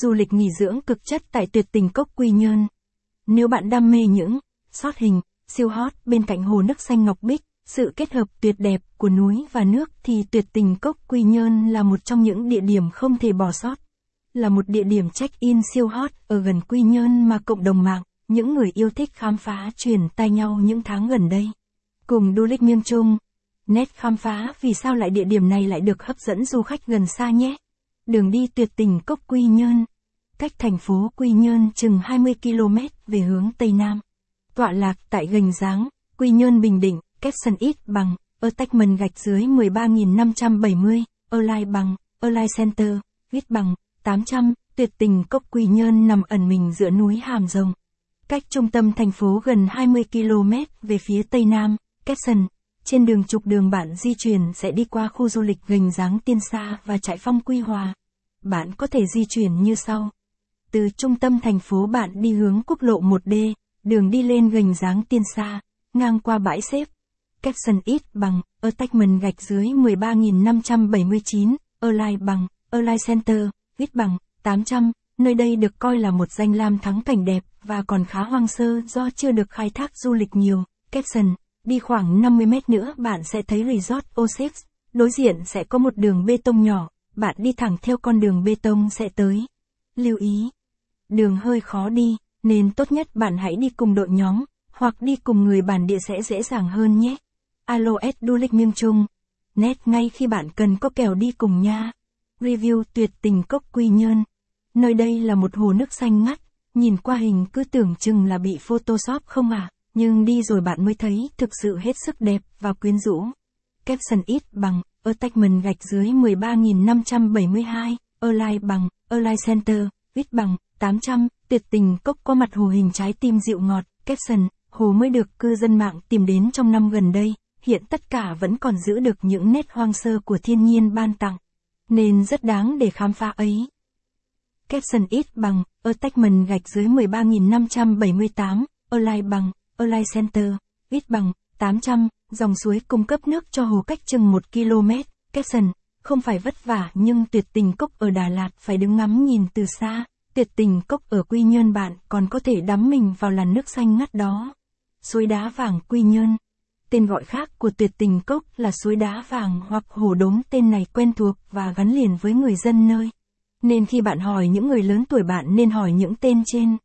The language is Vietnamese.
du lịch nghỉ dưỡng cực chất tại tuyệt tình cốc Quy Nhơn. Nếu bạn đam mê những xót hình, siêu hot bên cạnh hồ nước xanh ngọc bích, sự kết hợp tuyệt đẹp của núi và nước thì tuyệt tình cốc Quy Nhơn là một trong những địa điểm không thể bỏ sót. Là một địa điểm check-in siêu hot ở gần Quy Nhơn mà cộng đồng mạng, những người yêu thích khám phá truyền tay nhau những tháng gần đây. Cùng du lịch miêng chung, nét khám phá vì sao lại địa điểm này lại được hấp dẫn du khách gần xa nhé. Đường đi tuyệt tình cốc Quy Nhơn, cách thành phố Quy Nhơn chừng 20 km về hướng Tây Nam. Tọa lạc tại gành giáng Quy Nhơn Bình Định, Capson ít bằng, attachment gạch dưới 13.570, align bằng, align center, viết bằng, 800, tuyệt tình cốc Quy Nhơn nằm ẩn mình giữa núi Hàm Rồng. Cách trung tâm thành phố gần 20 km về phía tây nam, Capson, trên đường trục đường bạn di chuyển sẽ đi qua khu du lịch gành dáng Tiên Sa và trại phong Quy Hòa. Bạn có thể di chuyển như sau. Từ trung tâm thành phố bạn đi hướng quốc lộ 1D, đường đi lên gành dáng Tiên Sa, ngang qua bãi xếp. Caption ít bằng, attachment gạch dưới 13.579, align bằng, align center, ít bằng, 800, nơi đây được coi là một danh lam thắng cảnh đẹp và còn khá hoang sơ do chưa được khai thác du lịch nhiều. Caption, đi khoảng 50 mét nữa bạn sẽ thấy Resort Osix, đối diện sẽ có một đường bê tông nhỏ, bạn đi thẳng theo con đường bê tông sẽ tới. Lưu ý, đường hơi khó đi, nên tốt nhất bạn hãy đi cùng đội nhóm, hoặc đi cùng người bản địa sẽ dễ dàng hơn nhé. Alo S Du lịch miêng trung Nét ngay khi bạn cần có kèo đi cùng nha. Review tuyệt tình cốc Quy Nhơn. Nơi đây là một hồ nước xanh ngắt, nhìn qua hình cứ tưởng chừng là bị photoshop không à, nhưng đi rồi bạn mới thấy thực sự hết sức đẹp và quyến rũ. Caption ít bằng, attachment gạch dưới 13.572, align bằng, align center, ít bằng, 800, tuyệt tình cốc qua mặt hồ hình trái tim dịu ngọt, caption, hồ mới được cư dân mạng tìm đến trong năm gần đây, hiện tất cả vẫn còn giữ được những nét hoang sơ của thiên nhiên ban tặng, nên rất đáng để khám phá ấy. Caption ít bằng, attachment gạch dưới 13.578, align bằng, align center, ít bằng, 800, dòng suối cung cấp nước cho hồ cách chừng 1 km, Capson, không phải vất vả nhưng tuyệt tình cốc ở Đà Lạt phải đứng ngắm nhìn từ xa, tuyệt tình cốc ở Quy Nhơn bạn còn có thể đắm mình vào làn nước xanh ngắt đó. Suối đá vàng Quy Nhơn Tên gọi khác của tuyệt tình cốc là suối đá vàng hoặc hồ đốm tên này quen thuộc và gắn liền với người dân nơi. Nên khi bạn hỏi những người lớn tuổi bạn nên hỏi những tên trên.